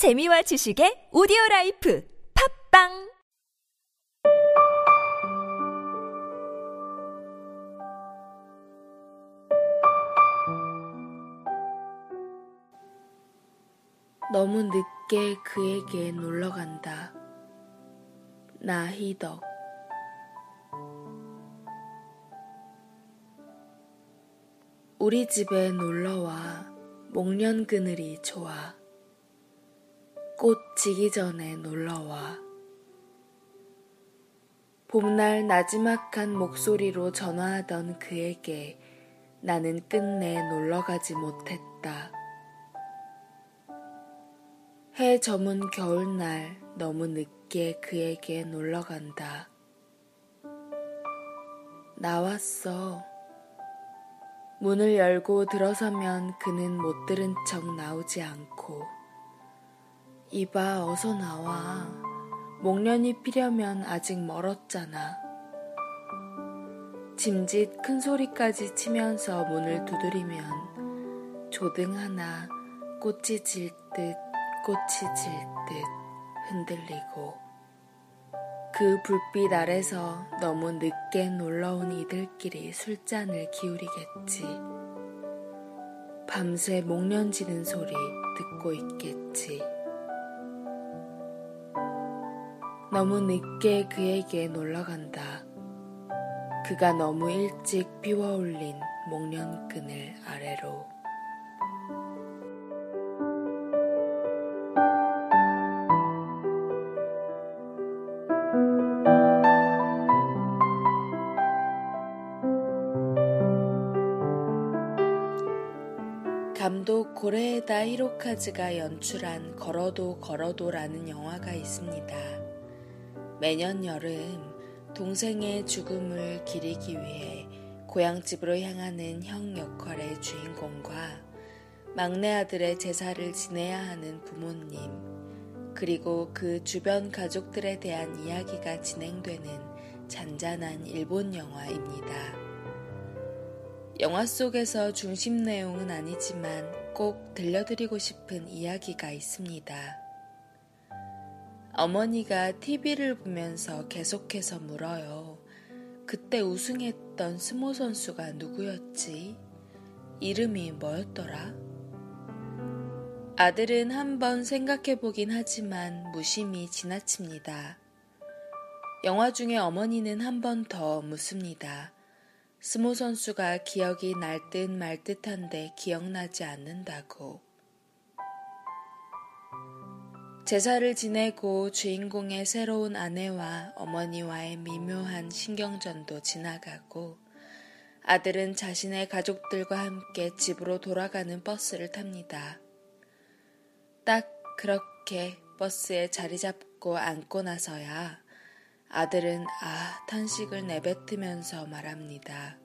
재미와 지식의 오디오 라이프 팝빵 너무 늦게 그에게 놀러 간다. 나희덕. 우리 집에 놀러와 목련 그늘이 좋아. 꽃 지기 전에 놀러와. 봄날 나지막한 목소리로 전화하던 그에게 나는 끝내 놀러가지 못했다. 해 저문 겨울날 너무 늦게 그에게 놀러간다. 나왔어. 문을 열고 들어서면 그는 못 들은 척 나오지 않고 이봐 어서 나와. 목련이 피려면 아직 멀었잖아. 짐짓 큰 소리까지 치면서 문을 두드리면 조등 하나 꽃이 질 듯 꽃이 질 듯 흔들리고 그 불빛 아래서 너무 늦게 놀러온 이들끼리 술잔을 기울이겠지. 밤새 목련 지는 소리 듣고 있겠지. 너무 늦게 그에게 놀러간다. 그가 너무 일찍 피워 올린 목련끈을 아래로. 감독 고레에다 히로카즈가 연출한 걸어도 걸어도라는 영화가 있습니다. 매년 여름 동생의 죽음을 기리기 위해 고향집으로 향하는 형 역할의 주인공과 막내 아들의 제사를 지내야 하는 부모님, 그리고 그 주변 가족들에 대한 이야기가 진행되는 잔잔한 일본 영화입니다. 영화 속에서 중심 내용은 아니지만 꼭 들려드리고 싶은 이야기가 있습니다. 어머니가 TV를 보면서 계속해서 물어요. 그때 우승했던 스모 선수가 누구였지? 이름이 뭐였더라? 아들은 한번 생각해 보긴 하지만 무심히 지나칩니다. 영화 중에 어머니는 한 번 더 묻습니다. 스모 선수가 기억이 날 듯 말 듯한데 기억나지 않는다고. 제사를 지내고 주인공의 새로운 아내와 어머니와의 미묘한 신경전도 지나가고 아들은 자신의 가족들과 함께 집으로 돌아가는 버스를 탑니다. 딱 그렇게 버스에 자리 잡고 앉고 나서야 아들은 아 탄식을 내뱉으면서 말합니다.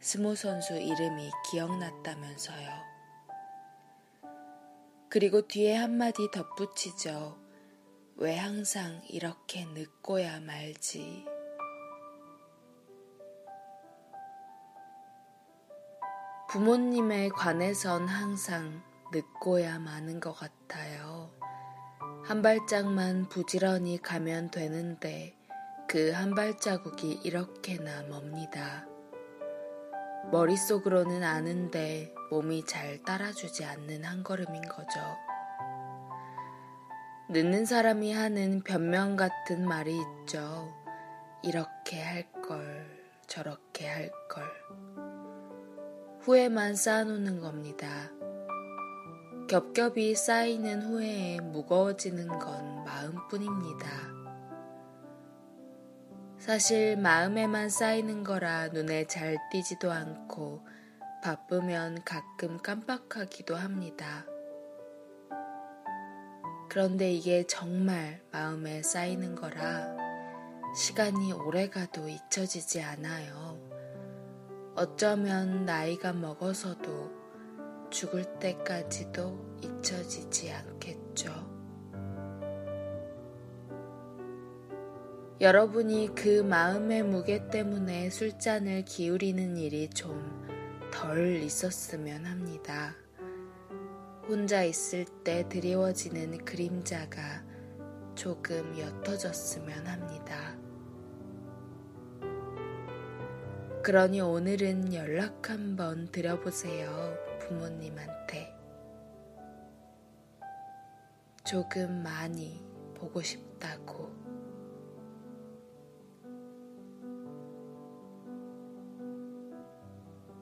스모 선수 이름이 기억났다면서요. 그리고 뒤에 한마디 덧붙이죠. 왜 항상 이렇게 늦고야 말지. 부모님에 관해선 항상 늦고야 마는 것 같아요. 한 발짝만 부지런히 가면 되는데 그 한 발자국이 이렇게나 멉니다. 머릿속으로는 아는데 몸이 잘 따라주지 않는 한 걸음인 거죠. 늦는 사람이 하는 변명 같은 말이 있죠. 이렇게 할 걸, 저렇게 할 걸. 후회만 쌓아놓는 겁니다. 겹겹이 쌓이는 후회에 무거워지는 건 마음뿐입니다. 사실 마음에만 쌓이는 거라 눈에 잘 띄지도 않고 바쁘면 가끔 깜빡하기도 합니다. 그런데 이게 정말 마음에 쌓이는 거라 시간이 오래 가도 잊혀지지 않아요. 어쩌면 나이가 먹어서도 죽을 때까지도 잊혀지지 않겠죠. 여러분이 그 마음의 무게 때문에 술잔을 기울이는 일이 좀 덜 있었으면 합니다. 혼자 있을 때 드리워지는 그림자가 조금 옅어졌으면 합니다. 그러니 오늘은 연락 한번 드려보세요, 부모님한테. 조금 많이 보고 싶다고.